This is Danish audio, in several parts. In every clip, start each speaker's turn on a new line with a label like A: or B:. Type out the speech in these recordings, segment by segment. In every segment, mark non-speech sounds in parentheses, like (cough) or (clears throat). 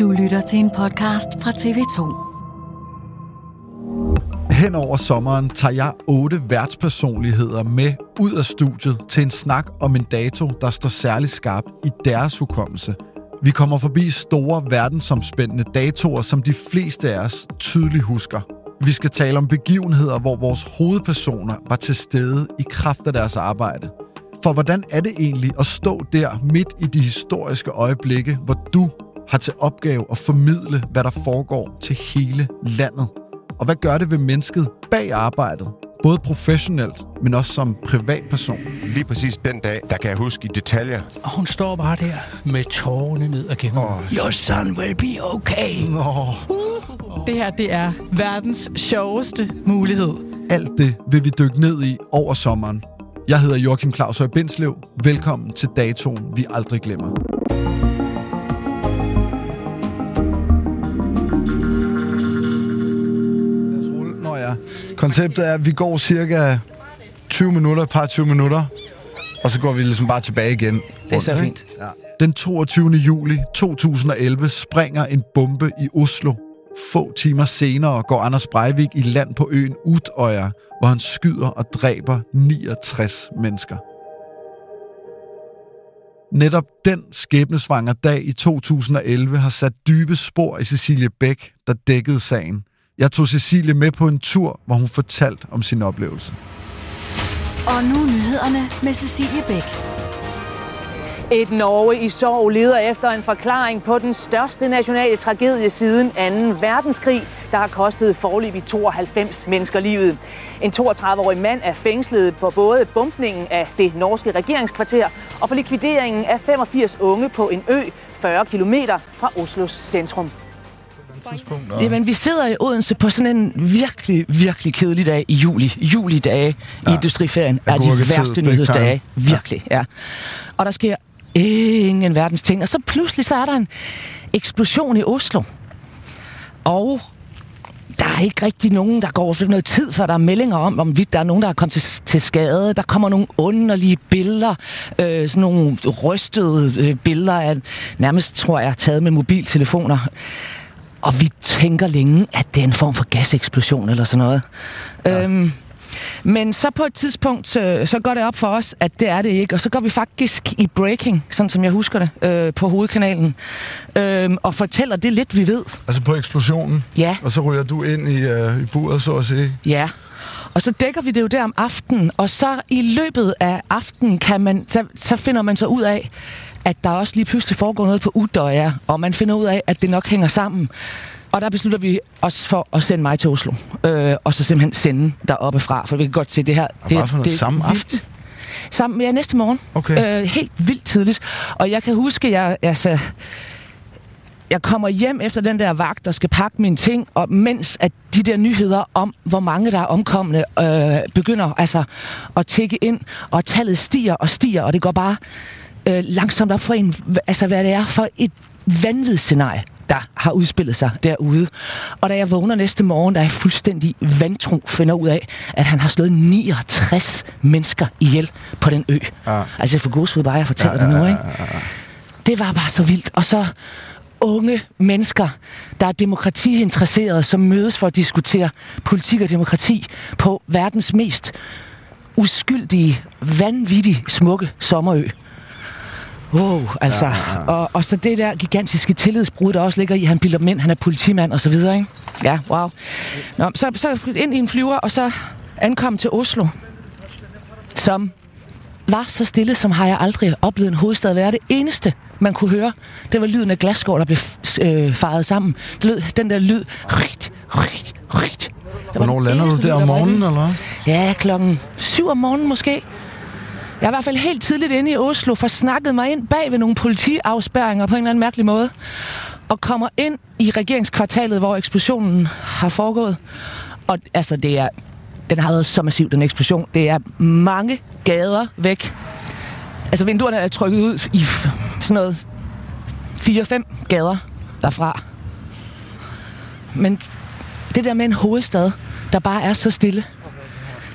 A: Du lytter til en podcast fra TV2.
B: Hen over sommeren tager jeg otte værtspersonligheder med ud af studiet til en snak om en dato, der står særlig skarp i deres hukommelse. Vi kommer forbi store verdensomspændende datoer, som de fleste af os tydeligt husker. Vi skal tale om begivenheder, hvor vores hovedpersoner var til stede i kraft af deres arbejde. For hvordan er det egentlig at stå der midt i de historiske øjeblikke, hvor du har til opgave at formidle, hvad der foregår til hele landet? Og hvad gør det ved mennesket bag arbejdet? Både professionelt, men også som privatperson.
C: Lige præcis den dag, der kan jeg huske i detaljer.
D: Og hun står bare der med tårerne ned og oh. Your son will be okay.
B: Oh.
E: Det her, det er verdens sjoveste mulighed.
B: Alt det vil vi dykke ned i over sommeren. Jeg hedder Joachim Claus Høj Bindslev. Velkommen til datoen, vi aldrig glemmer. Konceptet er, at vi går cirka 20 minutter, et par 20 minutter, og så går vi ligesom bare tilbage igen.
D: Det er så fint.
B: Ja. Den 22. juli 2011 springer en bombe i Oslo. Få timer senere går Anders Breivik i land på øen Utøya, hvor han skyder og dræber 69 mennesker. Netop den skæbnesvanger dag i 2011 har sat dybe spor i Cecilie Bæk, der dækkede sagen. Jeg tog Cecilie med på en tur, hvor hun fortalte om sin oplevelse.
A: Og nu nyhederne med Cecilie Bæk.
F: Et Norge i sorg leder efter en forklaring på den største nationale tragedie siden 2. verdenskrig, der har kostet forløbig 92 mennesker livet. En 32-årig mand er fængslet på både bumpningen af det norske regeringskvarter og for likvideringen af 85 unge på en ø 40 km fra Oslos centrum.
D: Jamen, vi sidder i Odense på sådan en virkelig, virkelig kedelig dag i juli. Julidage ja. i industriferien er de værste nyhedsdage. Virkelig, ja. Og der sker ingen verdens ting. Og så pludselig så er der en eksplosion i Oslo. Og der er ikke rigtig nogen, der går for noget tid, før der er meldinger om, om der er nogen, der er kommet til, til skade. Der kommer nogle underlige billeder, øh, sådan nogle rystede øh, billeder af, nærmest tror jeg, taget med mobiltelefoner. Og vi tænker længe, at det er en form for gaseksplosion eller sådan noget. Ja. Øhm, men så på et tidspunkt, så, så går det op for os, at det er det ikke. Og så går vi faktisk i breaking, sådan som jeg husker det, øh, på hovedkanalen. Øh, og fortæller det lidt, vi ved.
B: Altså på eksplosionen?
D: Ja.
B: Og så ryger du ind i, øh, i buret, så at sige?
D: Ja. Og så dækker vi det jo der om aftenen, og så i løbet af aftenen kan man, så, så finder man så ud af, at der også lige pludselig foregår noget på Udøya, og man finder ud af, at det nok hænger sammen. Og der beslutter vi os for at sende mig til Oslo, øh, og så simpelthen sende deroppe fra, for vi kan godt se det her.
B: Og
D: det,
B: noget
D: det,
B: samme aften?
D: Sammen, ja, næste morgen.
B: Okay.
D: Øh, helt vildt tidligt. Og jeg kan huske, jeg, altså, jeg kommer hjem efter den der vagt, der skal pakke mine ting, og mens at de der nyheder om, hvor mange der er omkomne, øh, begynder altså at tække ind, og tallet stiger og stiger, og det går bare øh, langsomt op for en, altså hvad det er for et vanvidsscenarie, der har udspillet sig derude. Og da jeg vågner næste morgen, der er jeg fuldstændig vantro, finder ud af, at han har slået 69 mennesker ihjel på den ø. Ja. Altså jeg får godsud bare, jeg fortæller ja, ja, ja, ja, ja. det nu, ikke? Det var bare så vildt. Og så unge mennesker, der er demokratiinteresserede, som mødes for at diskutere politik og demokrati på verdens mest uskyldige, vanvittige, smukke sommerø. Wow, altså. Ja, ja, ja. Og, og så det der gigantiske tillidsbrud, der også ligger i, han bilder dem ind, han er politimand og så videre, ikke? Ja, wow. Nå, så, så ind i en flyver, og så ankom til Oslo, som var så stille, som har jeg aldrig oplevet en hovedstad være. Det eneste, man kunne høre, det var lyden af glasskår, der blev øh, faret sammen. Det lød, den der lyd, rigt, rigt, rigt.
B: Hvornår lander du der om morgenen, eller
D: Ja, klokken syv om morgenen måske. Jeg er i hvert fald helt tidligt inde i Oslo, for snakket mig ind bag ved nogle politiafspærringer på en eller anden mærkelig måde, og kommer ind i regeringskvartalet, hvor eksplosionen har foregået. Og altså, det er, den har været så massiv, den eksplosion. Det er mange gader væk. Altså, vinduerne er trykket ud i sådan noget 4-5 gader derfra. Men det der med en hovedstad, der bare er så stille,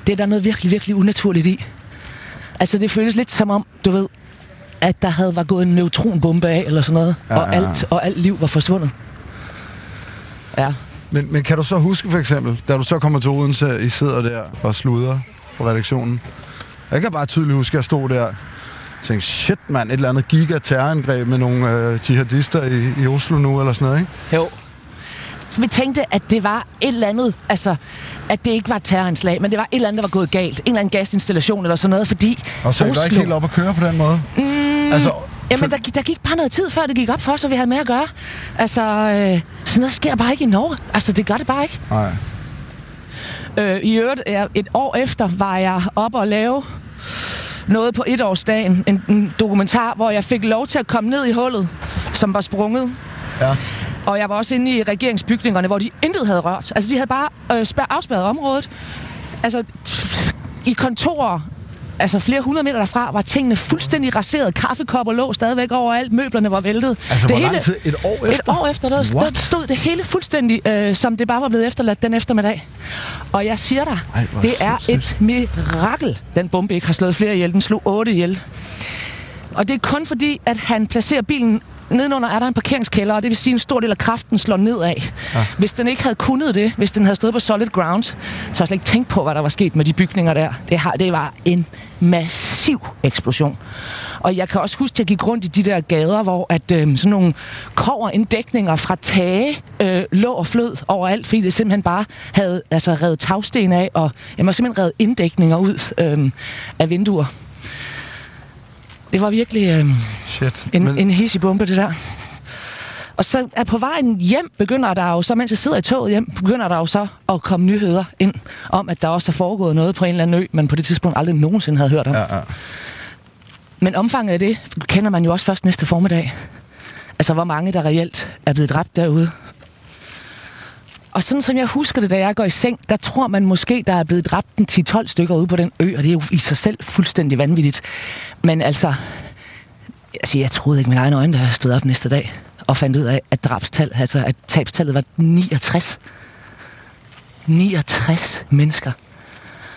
D: det er der noget virkelig, virkelig unaturligt i. Altså, det føles lidt som om, du ved, at der havde var gået en neutronbombe af, eller sådan noget, ja, og, alt, og alt liv var forsvundet. Ja.
B: Men, men kan du så huske for eksempel, da du så kommer til Odense, I sidder der og sluder på redaktionen. Jeg kan bare tydeligt huske, at jeg stod der tænkte, shit mand, et eller andet giga-terrorangreb med nogle øh, jihadister i, i Oslo nu, eller sådan noget, ikke?
D: Jo. Vi tænkte, at det var et eller andet, altså, at det ikke var et terroranslag, men det var et eller andet, der var gået galt. En eller anden gasinstallation eller sådan noget, fordi
B: Og så er
D: Oslo...
B: ikke helt op at køre på den måde?
D: Mm, altså, Jamen, der, der gik bare noget tid, før det gik op for os, hvad vi havde med at gøre. Altså, øh, sådan noget sker bare ikke i Norge. Altså, det gør det bare ikke.
B: Nej.
D: Øh, I øvrigt, et år efter var jeg op og lave noget på etårsdagen. En, en dokumentar, hvor jeg fik lov til at komme ned i hullet, som var sprunget.
B: Ja.
D: Og jeg var også inde i regeringsbygningerne, hvor de intet havde rørt. Altså, de havde bare øh, spær- afspærret området. Altså, i kontorer, altså flere hundrede meter derfra, var tingene fuldstændig raseret. Kaffekopper lå stadigvæk overalt. Møblerne var væltet.
B: Altså,
D: det
B: lang tid? Et år efter?
D: Et år efter, der, der stod det hele fuldstændig, øh, som det bare var blevet efterladt den eftermiddag. Og jeg siger dig,
B: Ej,
D: det er
B: sindssygt.
D: et mirakel, den bombe ikke har slået flere ihjel. Den slog otte ihjel. Og det er kun fordi, at han placerer bilen nedenunder er der en parkeringskælder, og det vil sige, at en stor del af kraften slår nedad. Ja. Hvis den ikke havde kunnet det, hvis den havde stået på solid ground, så har jeg slet ikke tænkt på, hvad der var sket med de bygninger der. Det, har, det var en massiv eksplosion. Og jeg kan også huske, at jeg gik rundt i de der gader, hvor at, øh, sådan nogle koverindækninger fra tage øh, lå og flød overalt, fordi det simpelthen bare havde altså, revet tagsten af, og jeg må simpelthen revet inddækninger ud øh, af vinduer. Det var virkelig øh,
B: Shit.
D: en,
B: Men-
D: en hissig bombe, det der. Og så er på vejen hjem, begynder der jo så, mens jeg sidder i toget hjem, begynder der jo så at komme nyheder ind om, at der også er foregået noget på en eller anden ø, man på det tidspunkt aldrig nogensinde havde hørt om.
B: Ja, ja.
D: Men omfanget af det kender man jo også først næste formiddag. Altså, hvor mange der reelt er blevet dræbt derude. Og sådan som jeg husker det, da jeg går i seng, der tror man måske, der er blevet dræbt en 10-12 stykker ude på den ø, og det er jo i sig selv fuldstændig vanvittigt. Men altså, altså jeg troede ikke mine egne øjne, da jeg stod op næste dag og fandt ud af, at drabstal, altså at tabstallet var 69. 69 mennesker.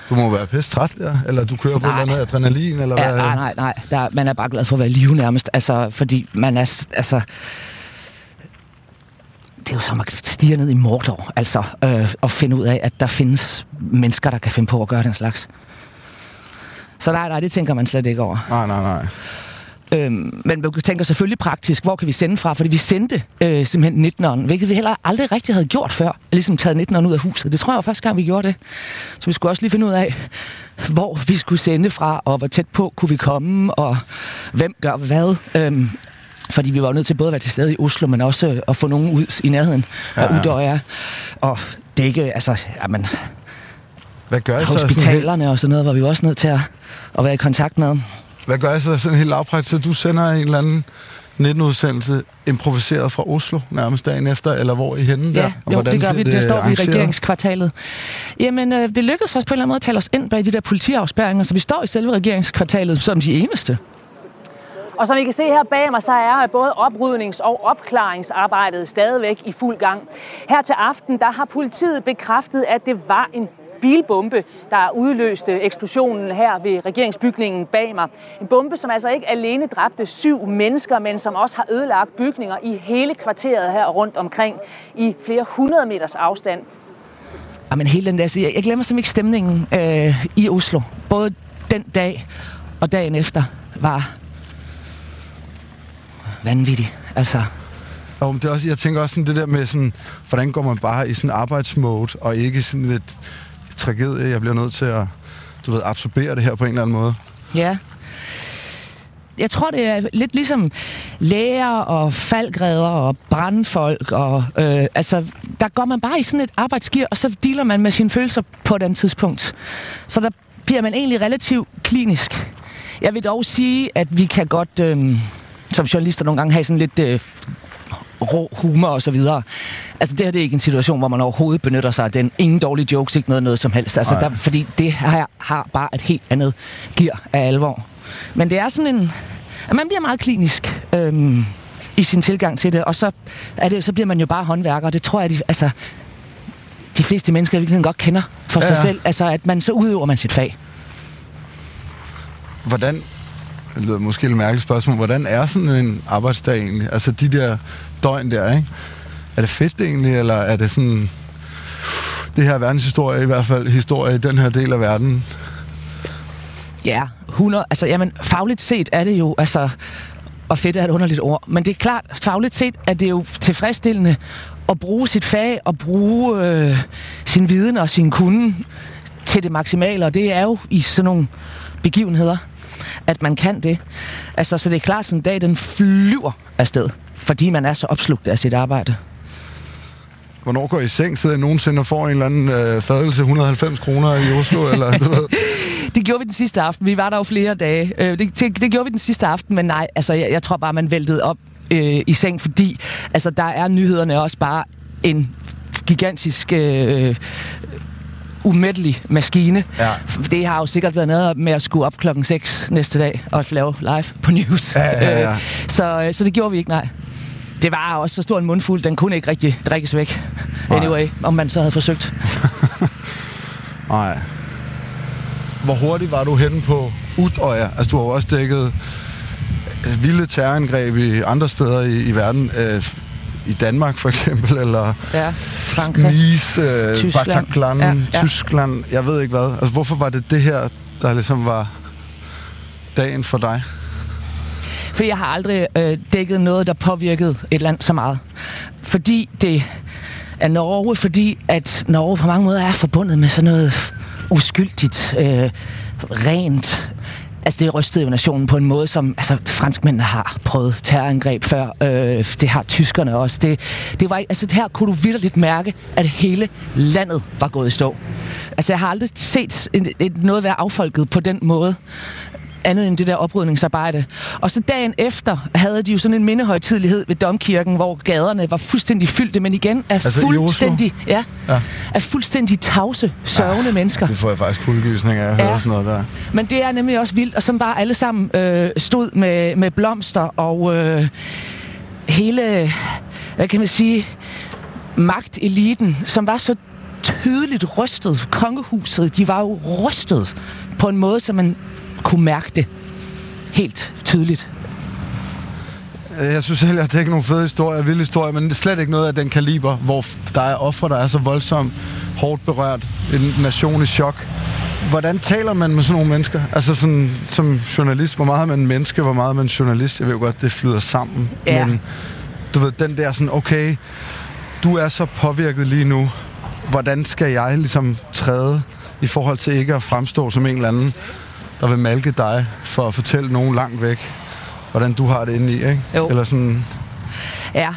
B: Du må være pisse træt, ja? Eller du kører på
D: Nej.
B: et eller andet adrenalin, eller
D: Ja,
B: hvad?
D: nej, nej, nej. Der, man er bare glad for at være i live nærmest. Altså, fordi man er... Altså, det er jo som at stige ned i Mordor, altså, øh, og finde ud af, at der findes mennesker, der kan finde på at gøre den slags. Så nej, nej, det tænker man slet ikke over.
B: Nej, nej, nej.
D: Øhm, men vi tænker selvfølgelig praktisk, hvor kan vi sende fra? Fordi vi sendte øh, simpelthen 19'eren, hvilket vi heller aldrig rigtig havde gjort før. Ligesom taget 19'eren ud af huset. Det tror jeg var første gang, vi gjorde det. Så vi skulle også lige finde ud af, hvor vi skulle sende fra, og hvor tæt på kunne vi komme, og hvem gør hvad. Øhm, fordi vi var nødt til både at være til stede i Oslo, men også øh, at få nogen ud i nærheden af
B: Ja.
D: Udøjer. Og det er ikke, altså, jamen,
B: Hvad gør I så? Sådan
D: hospitalerne og sådan noget, var vi også nødt til at, at være i kontakt med.
B: hvad gør I så sådan helt lavpraktisk? Så du sender en eller anden 19-udsendelse improviseret fra Oslo nærmest dagen efter, eller hvor I henne der?
D: Ja,
B: Og
D: jo, det gør vi.
B: bliver
D: Det står vi i regeringskvartalet. Jamen, øh, det lykkedes også på en eller anden måde at tale os ind bag de der politiafspærringer, så vi står i selve regeringskvartalet som de eneste.
F: Og som I kan se her bag mig, så er både oprydnings- og opklaringsarbejdet stadigvæk i fuld gang. Her til aften, der har politiet bekræftet, at det var en bilbombe, der udløste eksplosionen her ved regeringsbygningen bag mig. En bombe, som altså ikke alene dræbte syv mennesker, men som også har ødelagt bygninger i hele kvarteret her rundt omkring i flere hundrede meters afstand.
D: Jamen hele den der, jeg, jeg glemmer simpelthen ikke stemningen øh, i Oslo. Både den dag og dagen efter var vanvittig. Altså,
B: Jo, men det er også, jeg tænker også sådan det der med sådan, hvordan går man bare i sådan arbejdsmode, og ikke sådan lidt tragedie, jeg bliver nødt til at, du ved, absorbere det her på en eller anden måde.
D: Ja. Jeg tror, det er lidt ligesom læger og faldgræder og brandfolk. Og, øh, altså, der går man bare i sådan et arbejdsgear, og så dealer man med sine følelser på et andet tidspunkt. Så der bliver man egentlig relativt klinisk. Jeg vil dog sige, at vi kan godt øh, som journalister nogle gange have sådan lidt øh, rå humor og så videre. Altså det her det er ikke en situation, hvor man overhovedet benytter sig af den. Ingen dårlige jokes, ikke noget, noget som helst. Altså, der, fordi det her har bare et helt andet gear af alvor. Men det er sådan en... At man bliver meget klinisk øhm, i sin tilgang til det, og så, er det, så bliver man jo bare håndværker, og det tror jeg, de, altså, de fleste mennesker i virkeligheden godt kender for
B: Ja,
D: sig
B: ja.
D: selv. Altså, at man så udøver man sit fag.
B: Hvordan, det lyder måske et mærkeligt spørgsmål, hvordan er sådan en arbejdsdag egentlig? Altså de der døgn der, ikke? Er det fedt egentlig, eller er det sådan... Det her er verdenshistorie, i hvert fald historie i den her del af verden.
D: Ja, 100. Altså, jamen, fagligt set er det jo, altså, og fedt er et underligt ord, men det er klart, fagligt set er det jo tilfredsstillende at bruge sit fag og bruge øh, sin viden og sin kunde til det maksimale, og det er jo i sådan nogle begivenheder, at man kan det. Altså, så det er klart, sådan en dag, den flyver afsted, fordi man er så opslugt af sit arbejde.
B: Hvornår går I seng? Sidder I nogensinde og får en eller anden øh, fadelse 190 kroner i Oslo? (laughs) eller, du ved?
D: Det gjorde vi den sidste aften. Vi var der jo flere dage. Øh, det, det, det gjorde vi den sidste aften, men nej, altså, jeg, jeg tror bare, man væltede op øh, i seng, fordi altså, der er nyhederne også bare en gigantisk... Øh, umættelig maskine.
B: Ja.
D: Det har jo sikkert været noget med at skulle op klokken 6 næste dag og lave live på news.
B: Ja, ja, ja.
D: Øh, så, øh, så det gjorde vi ikke, nej. Det var også så stor en mundfuld, den kunne ikke rigtig drikkes væk. Anyway, om man så havde forsøgt. (laughs)
B: Nej. Hvor hurtigt var du henne på Utøya? Altså, du har jo også dækket øh, vilde terrorangreb i andre steder i, i verden. Øh, I Danmark for eksempel, eller
D: Ja, Frankrig.
B: Nice, øh,
D: Tyskland.
B: Bataclan,
D: Ja, ja.
B: Tyskland. Jeg ved ikke hvad. Altså, hvorfor var det det her, der ligesom var dagen for dig?
D: For jeg har aldrig øh, dækket noget, der påvirkede et land så meget. Fordi det er Norge, fordi at Norge på mange måder er forbundet med sådan noget uskyldigt, øh, rent. Altså det rystede jo nationen på en måde, som altså, franskmændene har prøvet terrorangreb før. Øh, det har tyskerne også. Det, det var, altså, her kunne du virkelig mærke, at hele landet var gået i stå. Altså jeg har aldrig set en, en, noget være affolket på den måde andet end det der oprydningsarbejde. Og så dagen efter havde de jo sådan en mindehøjtidlighed ved Domkirken, hvor gaderne var fuldstændig fyldte, men igen er
B: Altså
D: fuldstændig, ja,
B: Ja.
D: er fuldstændig tavse, sørgende mennesker.
B: Det får jeg faktisk kuldegysning af at høre
D: Ja.
B: sådan noget der.
D: Men det er nemlig også vildt, og som bare alle sammen øh, stod med, med blomster og øh, hele, hvad kan man sige, magteliten, som var så tydeligt rystet. Kongehuset, de var jo rystet på en måde, så man kunne mærke det helt tydeligt.
B: Øh, Jeg synes selv, jeg har dækket nogle fede historier, vilde historier, men det er slet ikke noget af den kaliber, hvor der er ofre, der er så voldsomt hårdt berørt. En nation i chok. Hvordan taler man med sådan nogle mennesker? Altså sådan, som journalist, hvor meget er man menneske, hvor meget er man journalist? Jeg ved jo godt, det flyder sammen.
D: Ja.
B: Men du ved, den der sådan, okay, du er så påvirket lige nu. Hvordan skal jeg ligesom træde i forhold til ikke at fremstå som en eller anden, der vil malke dig for at fortælle nogen langt væk, hvordan du har det inde i, ikke?
D: Jo.
B: Eller sådan,
D: Ja.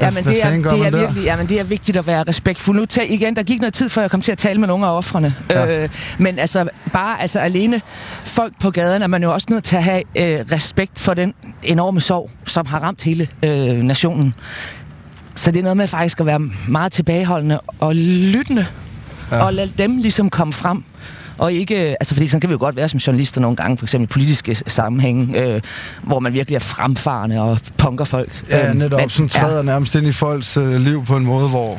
D: Ja, men det er, det er virkelig, ja, men det er vigtigt at være respektfuld. Nu tag, igen, der gik noget tid, før jeg kom til at tale med nogle af offrene.
B: Ja.
D: Øh, men altså, bare altså, alene folk på gaden er man jo også nødt til at have øh, respekt for den enorme sorg, som har ramt hele øh, nationen. Så det er noget med faktisk at være meget tilbageholdende og lyttende, ja. og lade dem ligesom komme frem Og ikke, altså fordi sådan kan vi jo godt være som journalister nogle gange, for eksempel politiske sammenhæng, øh, hvor man virkelig er fremfarende og punker folk.
B: Ja,
D: Øhm,
B: netop.
D: men-
B: sådan træder nærmest ind i folks øh, liv på en måde, hvor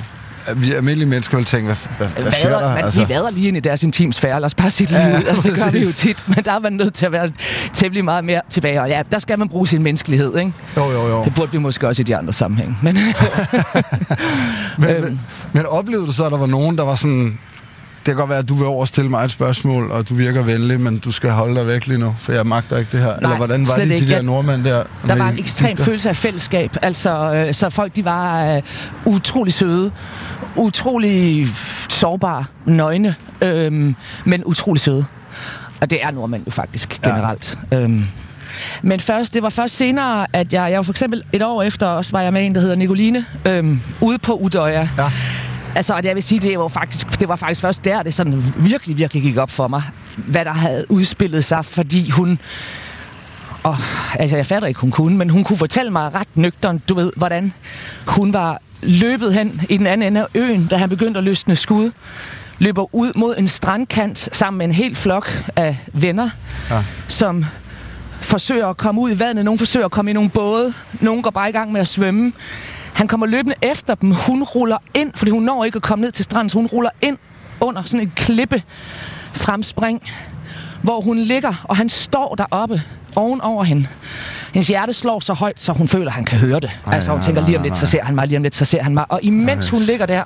B: vi almindelige mennesker vil tænke, hvad, hvad, hvad sker der?
D: man, altså. Vi vader lige ind i deres intimsfære. Lad os bare sige det
B: Ja,
D: lige ud. Altså, det gør vi jo
B: præcis.
D: tit, men der er man nødt til at være temmelig meget mere tilbage. Og ja, der skal man bruge sin menneskelighed, ikke?
B: Jo, jo, jo.
D: Det burde vi måske også i de andre sammenhæng. Men (laughs)
B: Men,
D: Øhm.
B: men, men oplevede du så, at der var nogen, der var sådan... Det kan godt være, at du vil over og stille mig et spørgsmål, og du virker venlig, men du skal holde dig væk lige nu, for jeg magter ikke det her. Eller hvordan var det, de
D: ikke.
B: der nordmænd der?
D: der var en ekstrem følelse af fællesskab. Altså, øh, så folk, de var øh, utrolig søde, utrolig sårbare, nøgne, øh, men utrolig søde. Og det er nordmænd jo faktisk generelt. Ja. Øhm, men først, det var først senere, at jeg, jeg var for eksempel et år efter, også var jeg med en, der hedder Nicoline, øhm, ude på Udøya.
B: Ja.
D: Altså, og jeg vil sige, det var, faktisk, det var faktisk først der, det sådan virkelig, virkelig gik op for mig, hvad der havde udspillet sig, fordi hun... Og, altså, jeg fatter ikke, hun kunne, men hun kunne fortælle mig ret nøgtern, du ved, hvordan hun var løbet hen i den anden ende af øen, da han begyndte at løsne skud. Løber ud mod en strandkant sammen med en hel flok af venner,
B: Ja.
D: som forsøger at komme ud i vandet. Nogle forsøger at komme i nogle både. Nogle går bare i gang med at svømme. Han kommer løbende efter dem. Hun ruller ind, fordi hun når ikke at komme ned til stranden, så hun ruller ind under sådan en klippe fremspring, hvor hun ligger, og han står deroppe ovenover hende. Hendes hjerte slår så højt, så hun føler, at han kan høre det.
B: Ej,
D: altså hun tænker, lige om lidt, så ser han mig, lige om lidt, så ser han mig. Og imens hun ligger der,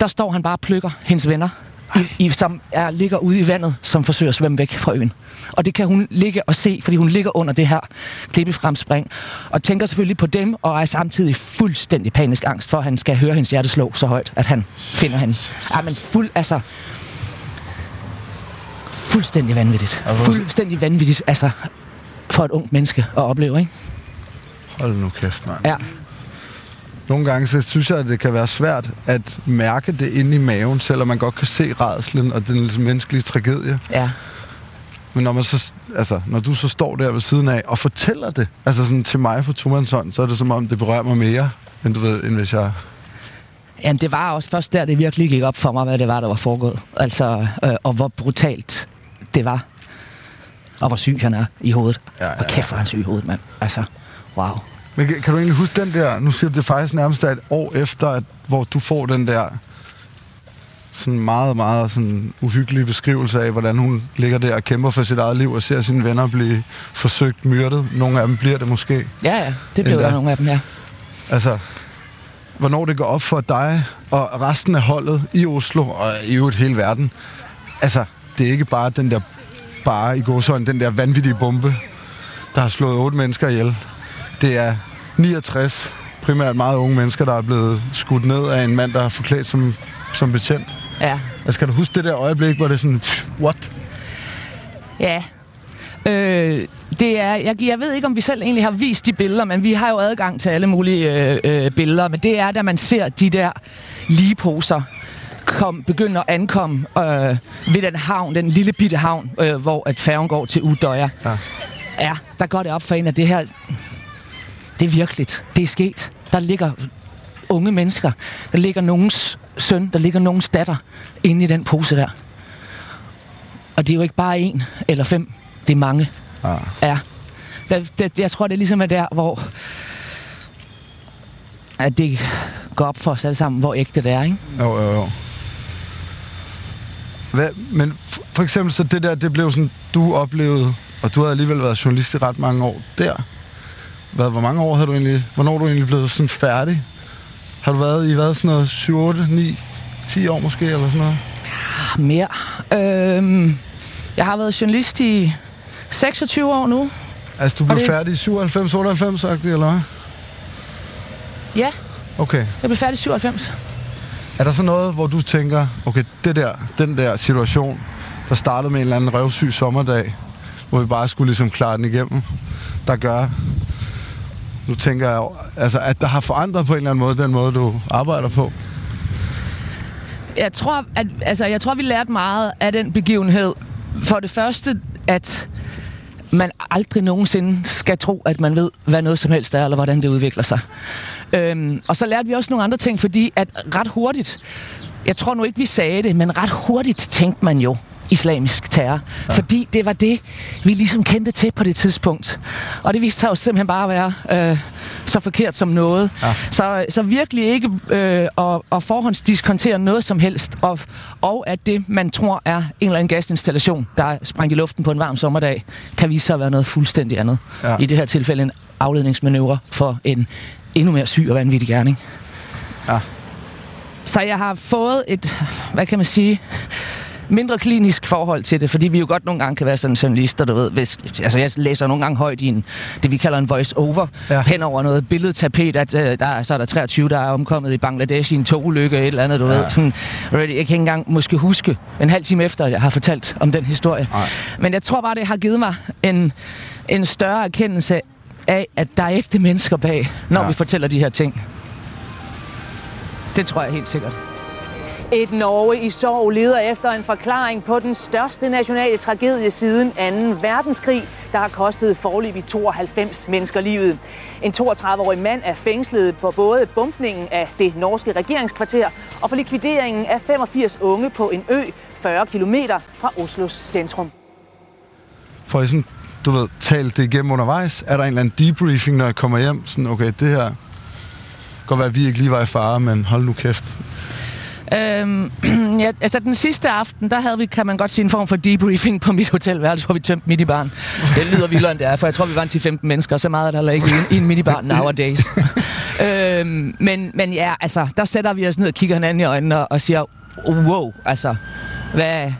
D: der står han bare og plukker hendes venner, i, i, som er, ligger ude i vandet, som forsøger at svømme væk fra øen. Og det kan hun ligge og se, fordi hun ligger under det her klippefremspring, og tænker selvfølgelig på dem, og er samtidig fuldstændig panisk angst for, at han skal høre hendes hjerte slå så højt, at han finder hende. Ja, men fuld, altså... Fuldstændig vanvittigt. Fuldstændig vanvittigt, altså, for et ungt menneske at opleve, ikke?
B: Hold nu kæft, mand.
D: Ja.
B: Nogle gange så synes jeg, at det kan være svært at mærke det inde i maven, selvom man godt kan se redslen og den ligesom menneskelige tragedie.
D: Ja.
B: Men når, man så, altså, når du så står der ved siden af og fortæller det, altså sådan til mig på Tomandshånd, så er det som om, det berører mig mere, end, du ved, end hvis jeg...
D: Jamen, det var også først der, det virkelig gik op for mig, hvad det var, der var foregået. Altså, øh, og hvor brutalt det var. Og hvor syg han er i hovedet.
B: Ja, ja,
D: Og kæft, hvor han syg i hovedet, mand. Altså, wow.
B: Men kan, kan du egentlig huske den der, nu siger du det faktisk nærmest et år efter, at, hvor du får den der sådan meget, meget sådan uhyggelige beskrivelse af, hvordan hun ligger der og kæmper for sit eget liv og ser sine venner blive forsøgt myrdet. Nogle af dem bliver det måske.
D: Ja, ja, det blev der nogle af dem, ja.
B: Altså, hvornår det går op for dig og resten af holdet i Oslo og i øvrigt hele verden. Altså, det er ikke bare den der, bare i godsøjne, den der vanvittige bombe, der har slået otte mennesker ihjel. Det er 69, primært meget unge mennesker, der er blevet skudt ned af en mand, der er forklædt som, som betjent.
D: Ja,
B: Altså, kan du huske det der øjeblik, hvor det er sådan, what?
D: ja. Øh, det er, jeg, jeg ved ikke, om vi selv egentlig har vist de billeder, men vi har jo adgang til alle mulige øh, øh, billeder. Men det er, da man ser de der ligeposer kom, begynde at ankomme øh, ved den havn, den lille bitte havn, øh, hvor at færgen går til Udøya.
B: Ja.
D: ja, der går det op for en, at det her, det er virkeligt. Det er sket. Der ligger unge mennesker. Der ligger nogens søn, der ligger nogens datter inde i den pose der. Og det er jo ikke bare en eller fem. Det er mange.
B: Ah.
D: Ja. Det, det, jeg tror, det er ligesom er der, hvor at det går op for os alle sammen, hvor ægte det er, ikke?
B: Jo, jo, jo. Hvad, men for eksempel så det der, det blev sådan, du oplevede, og du har alligevel været journalist i ret mange år der. Hvad, hvor mange år har du egentlig, hvornår er du egentlig blevet sådan færdig? Har du været i hvad, sådan noget 7, 8, 9, 10 år måske, eller sådan noget?
D: Mere. Øhm, jeg har været journalist i 26 år nu.
B: Altså, du blev
D: det-
B: færdig i 97, 98, sagt eller hvad?
D: Ja,
B: Okay.
D: jeg blev færdig i 97.
B: Er der så noget, hvor du tænker, okay, det der, den der situation, der startede med en eller anden røvsyg sommerdag, hvor vi bare skulle ligesom klare den igennem, der gør, nu tænker jeg, altså, at der har forandret på en eller anden måde den måde, du arbejder på.
D: Jeg tror, at, altså, jeg tror, vi lærte meget af den begivenhed. For det første, at man aldrig nogensinde skal tro, at man ved, hvad noget som helst er, eller hvordan det udvikler sig. Øhm, og så lærte vi også nogle andre ting, fordi at ret hurtigt, jeg tror nu ikke, vi sagde det, men ret hurtigt tænkte man jo, islamisk terror. Ja. Fordi det var det, vi ligesom kendte til på det tidspunkt. Og det viste sig jo simpelthen bare at være øh, så forkert som noget. Ja. Så, så virkelig ikke øh, at, at forhåndsdiskontere noget som helst. Og, og at det, man tror er en eller anden gasinstallation, der er sprængt i luften på en varm sommerdag, kan vise sig at være noget fuldstændig andet. Ja. I det her tilfælde en afledningsmanøvre for en endnu mere syg og vanvittig gerning. Ja. Så jeg har fået et, hvad kan man sige, mindre klinisk forhold til det, fordi vi jo godt nogle gange kan være sådan journalister, du ved, hvis, altså jeg læser nogle gange højt i en, det vi kalder en voice-over, ja. hen over noget billedtapet, at uh, der, så er der 23, der er omkommet i Bangladesh i en togulykke, et eller andet, du ja. ved, sådan, jeg kan ikke engang måske huske en halv time efter, jeg har fortalt om den historie. Ej. Men jeg tror bare, det har givet mig en, en større erkendelse af, at der er ægte mennesker bag, når ja. vi fortæller de her ting. Det tror jeg helt sikkert.
F: Et Norge i sorg leder efter en forklaring på den største nationale tragedie siden 2. verdenskrig, der har kostet forløbig 92 mennesker livet. En 32-årig mand er fængslet på både bumpningen af det norske regeringskvarter og for likvideringen af 85 unge på en ø 40 km fra Oslos centrum.
B: For sådan, du ved, talt det igennem undervejs? Er der en eller anden debriefing, når jeg kommer hjem? Sådan, okay, det her godt være, at vi ikke lige var i fare, men hold nu kæft.
D: Øhm, (clears throat) ja, altså den sidste aften, der havde vi, kan man godt sige, en form for debriefing på mit hotelværelse, hvor vi tømte minibarn. Det lyder vildere end det er, for jeg tror, vi var en 10-15 mennesker, så meget er der ikke i, i en minibarn nowadays. (laughs) øhm, men, men ja, altså, der sætter vi os ned og kigger hinanden i øjnene og, og siger, wow, altså, hvad,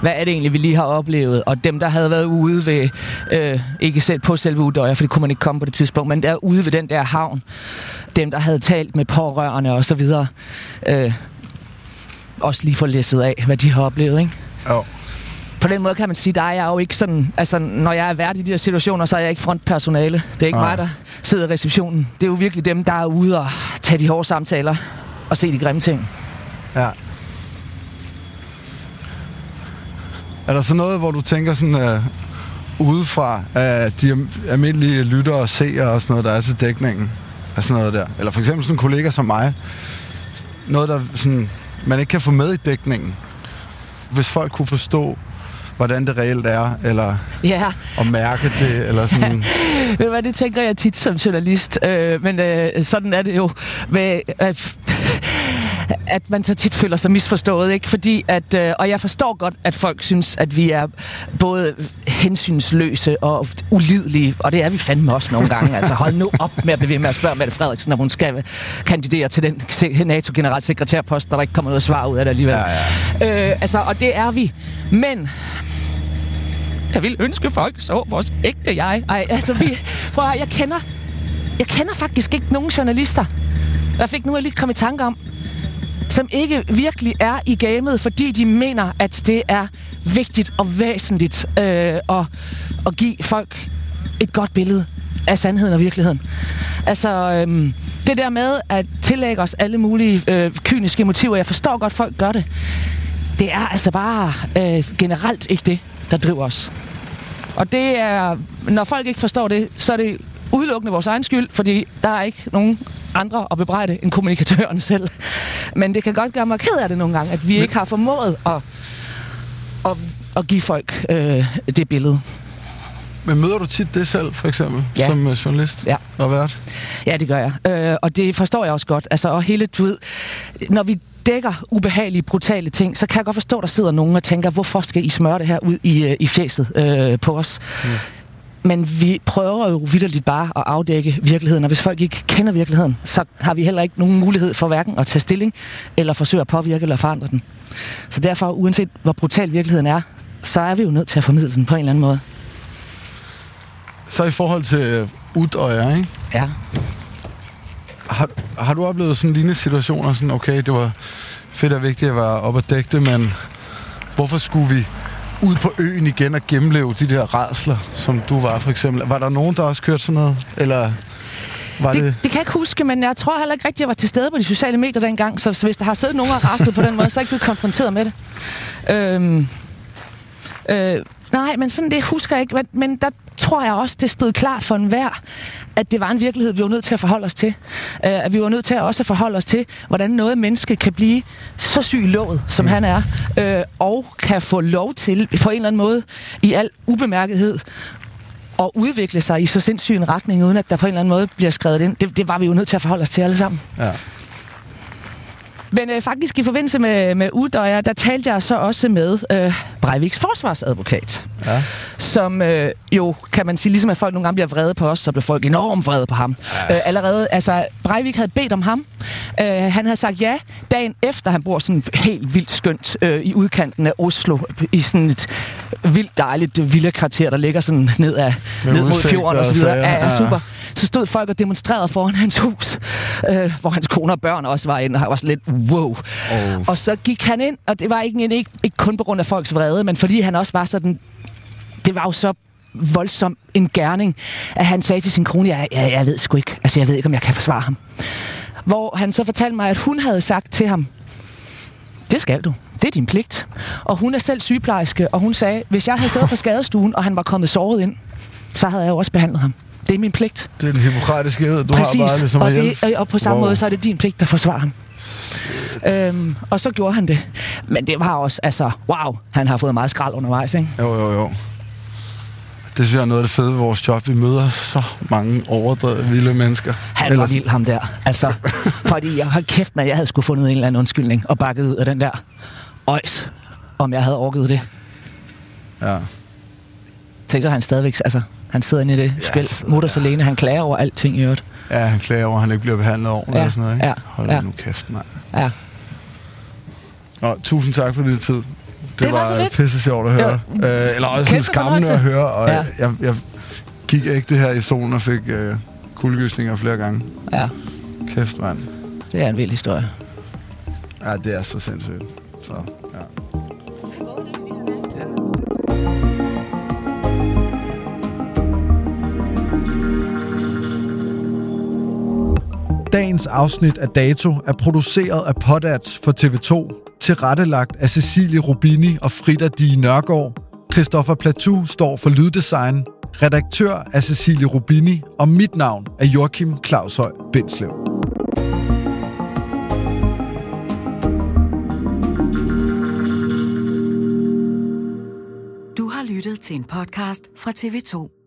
D: hvad er det egentlig, vi lige har oplevet? Og dem, der havde været ude ved, øh, ikke selv på selve Udøjer, for det kunne man ikke komme på det tidspunkt, men der ude ved den der havn, dem, der havde talt med pårørende og så videre, øh, også lige få læsset af, hvad de har oplevet, ikke?
B: Jo.
D: På den måde kan man sige, der er jeg jo ikke sådan... Altså, når jeg er vært i de her situationer, så er jeg ikke frontpersonale. Det er ikke Nej. mig, der sidder i receptionen. Det er jo virkelig dem, der er ude og tage de hårde samtaler og se de grimme ting.
B: Ja. Er der så noget, hvor du tænker sådan uh, udefra, at de almindelige lyttere og seere og sådan noget, der er til dækningen? af sådan noget der. Eller for eksempel sådan en kollega som mig. Noget, der sådan, man ikke kan få med i dækningen. Hvis folk kunne forstå, hvordan det reelt er, eller
D: ja.
B: at mærke det, eller sådan... (laughs)
D: Ved du hvad, det tænker jeg tit som journalist, øh, men øh, sådan er det jo med... Øh, at man så tit føler sig misforstået, ikke? Fordi at, øh, og jeg forstår godt, at folk synes, at vi er både hensynsløse og ulidelige, og det er vi fandme også nogle gange. (laughs) altså hold nu op med at blive med at spørge Mette Frederiksen, når hun skal kandidere til den NATO-generalsekretærpost, der der ikke kommer noget svar ud af det alligevel. Ja, ja. Øh, altså, og det er vi. Men jeg vil ønske folk så vores ægte jeg. Ej, altså vi, (laughs) prøv at, jeg kender, jeg kender faktisk ikke nogen journalister. Jeg fik nu lige kommet i tanke om, som ikke virkelig er i gamet, fordi de mener, at det er vigtigt og væsentligt øh, at, at give folk et godt billede af sandheden og virkeligheden. Altså, øhm, det der med at tillægge os alle mulige øh, kyniske motiver, jeg forstår godt, folk gør det, det er altså bare øh, generelt ikke det, der driver os. Og det er, når folk ikke forstår det, så er det udelukkende vores egen skyld, fordi der er ikke nogen andre at bebrejde end kommunikatøren (laughs) selv. Men det kan godt gøre mig ked af det nogle gange, at vi ikke har formået at, at, at give folk øh, det billede.
B: Men møder du tit det selv, for eksempel, ja. som uh, journalist
D: ja.
B: og vært?
D: Ja, det gør jeg. Øh, og det forstår jeg også godt. Altså, og hele, du ved, når vi dækker ubehagelige, brutale ting, så kan jeg godt forstå, at der sidder nogen og tænker, hvorfor skal I smøre det her ud i, øh, i fjeset øh, på os? Mm. Men vi prøver jo vidderligt bare at afdække virkeligheden, og hvis folk ikke kender virkeligheden, så har vi heller ikke nogen mulighed for hverken at tage stilling, eller forsøge at påvirke eller forandre den. Så derfor, uanset hvor brutal virkeligheden er, så er vi jo nødt til at formidle den på en eller anden måde.
B: Så i forhold til Udøjer, ikke?
D: Ja.
B: Har, har du oplevet sådan lignende situationer, sådan, okay, det var fedt og vigtigt at være op og dække det, men hvorfor skulle vi ud på øen igen og gennemleve de der redsler, som du var for eksempel. Var der nogen, der også kørte sådan noget? Eller var
D: det, det... det kan jeg ikke huske, men jeg tror heller ikke rigtigt, at jeg var til stede på de sociale medier dengang, så, så hvis der har siddet nogen og rastet på den måde, så er jeg ikke blevet konfronteret med det. Øhm, øh, nej, men sådan det husker jeg ikke. Men, men der tror jeg også, det stod klart for enhver, at det var en virkelighed, vi var nødt til at forholde os til. Uh, at vi var nødt til at også forholde os til, hvordan noget menneske kan blive så syg låget, som mm. han er, uh, og kan få lov til på en eller anden måde i al ubemærkethed at udvikle sig i så sindssyg en retning, uden at der på en eller anden måde bliver skrevet ind. Det, det var vi jo nødt til at forholde os til alle sammen.
B: Ja.
D: Men øh, faktisk i forbindelse med, med Udøjer, der talte jeg så også med øh, Breiviks forsvarsadvokat.
B: Ja.
D: Som øh, jo, kan man sige, ligesom at folk nogle gange bliver vrede på os, så bliver folk enormt vrede på ham. Ja. Øh, allerede, altså, Breivik havde bedt om ham. Øh, han havde sagt ja, dagen efter han bor sådan helt vildt skønt øh, i udkanten af Oslo, i sådan et vildt dejligt villakvarter, der ligger sådan ned, af, ned mod fjorden og så videre. Ja, ja, super. Så stod folk og demonstrerede foran hans hus, øh, hvor hans kone og børn også var inde, og var sådan lidt wow.
B: Oh.
D: Og så gik han ind, og det var ikke, ikke, ikke kun på grund af folks vrede, men fordi han også var sådan... Det var jo så voldsom en gerning, at han sagde til sin kone, jeg, jeg, jeg ved sgu ikke, altså jeg ved ikke, om jeg kan forsvare ham. Hvor han så fortalte mig, at hun havde sagt til ham, det skal du. Det er din pligt. Og hun er selv sygeplejerske, og hun sagde, hvis jeg havde stået på skadestuen, og han var kommet såret ind, så havde jeg jo også behandlet ham. Det er min pligt.
B: Det er den hippokratiske ed, du
D: Præcis.
B: har bare ligesom
D: og,
B: at hjælpe.
D: det, og på samme
B: Wow.
D: måde, så er det din pligt at forsvare ham. Øhm, og så gjorde han det. Men det var også, altså, wow, han har fået meget skrald undervejs, ikke?
B: Jo, jo, jo. Det synes jeg er noget af det fede ved vores job. Vi møder så mange overdrevet vilde mennesker.
D: Han var vild, ham der. Altså, (laughs) fordi jeg har kæft, at jeg havde skulle fundet en eller anden undskyldning og bakket ud af den der øjs, om jeg havde orket det.
B: Ja.
D: Tænk så, han stadigvæk, altså, han sidder inde i det spil,
B: så-
D: mutters alene, han klager over alting i øvrigt.
B: Ja, han klager over, at han ikke bliver behandlet ordentligt
D: Ja,
B: og sådan noget. Ikke?
D: ja,
B: Hold
D: ja.
B: nu kæft, mand.
D: Ja.
B: Nå, tusind tak for din tid. Det,
D: Det var så lidt.
B: pisse sjovt at høre.
D: Ja.
B: Øh, eller også
D: Kæmpe fornøjelse.
B: at høre. Og ja. jeg, jeg gik ikke det her i solen og fik øh, kuldegysninger flere gange.
D: Ja,
B: Kæft, mand.
D: det er en vild historie.
B: Ja, det er så sindssygt. Så, ja. Dagens afsnit af Dato er produceret af Podats for TV2, tilrettelagt af Cecilie Rubini og Frida Di Nørgaard. Christoffer Platou står for lyddesign, redaktør er Cecilie Rubini, og mit navn er Joachim Claushøj Bindslev.
A: Du har lyttet til en podcast fra TV2.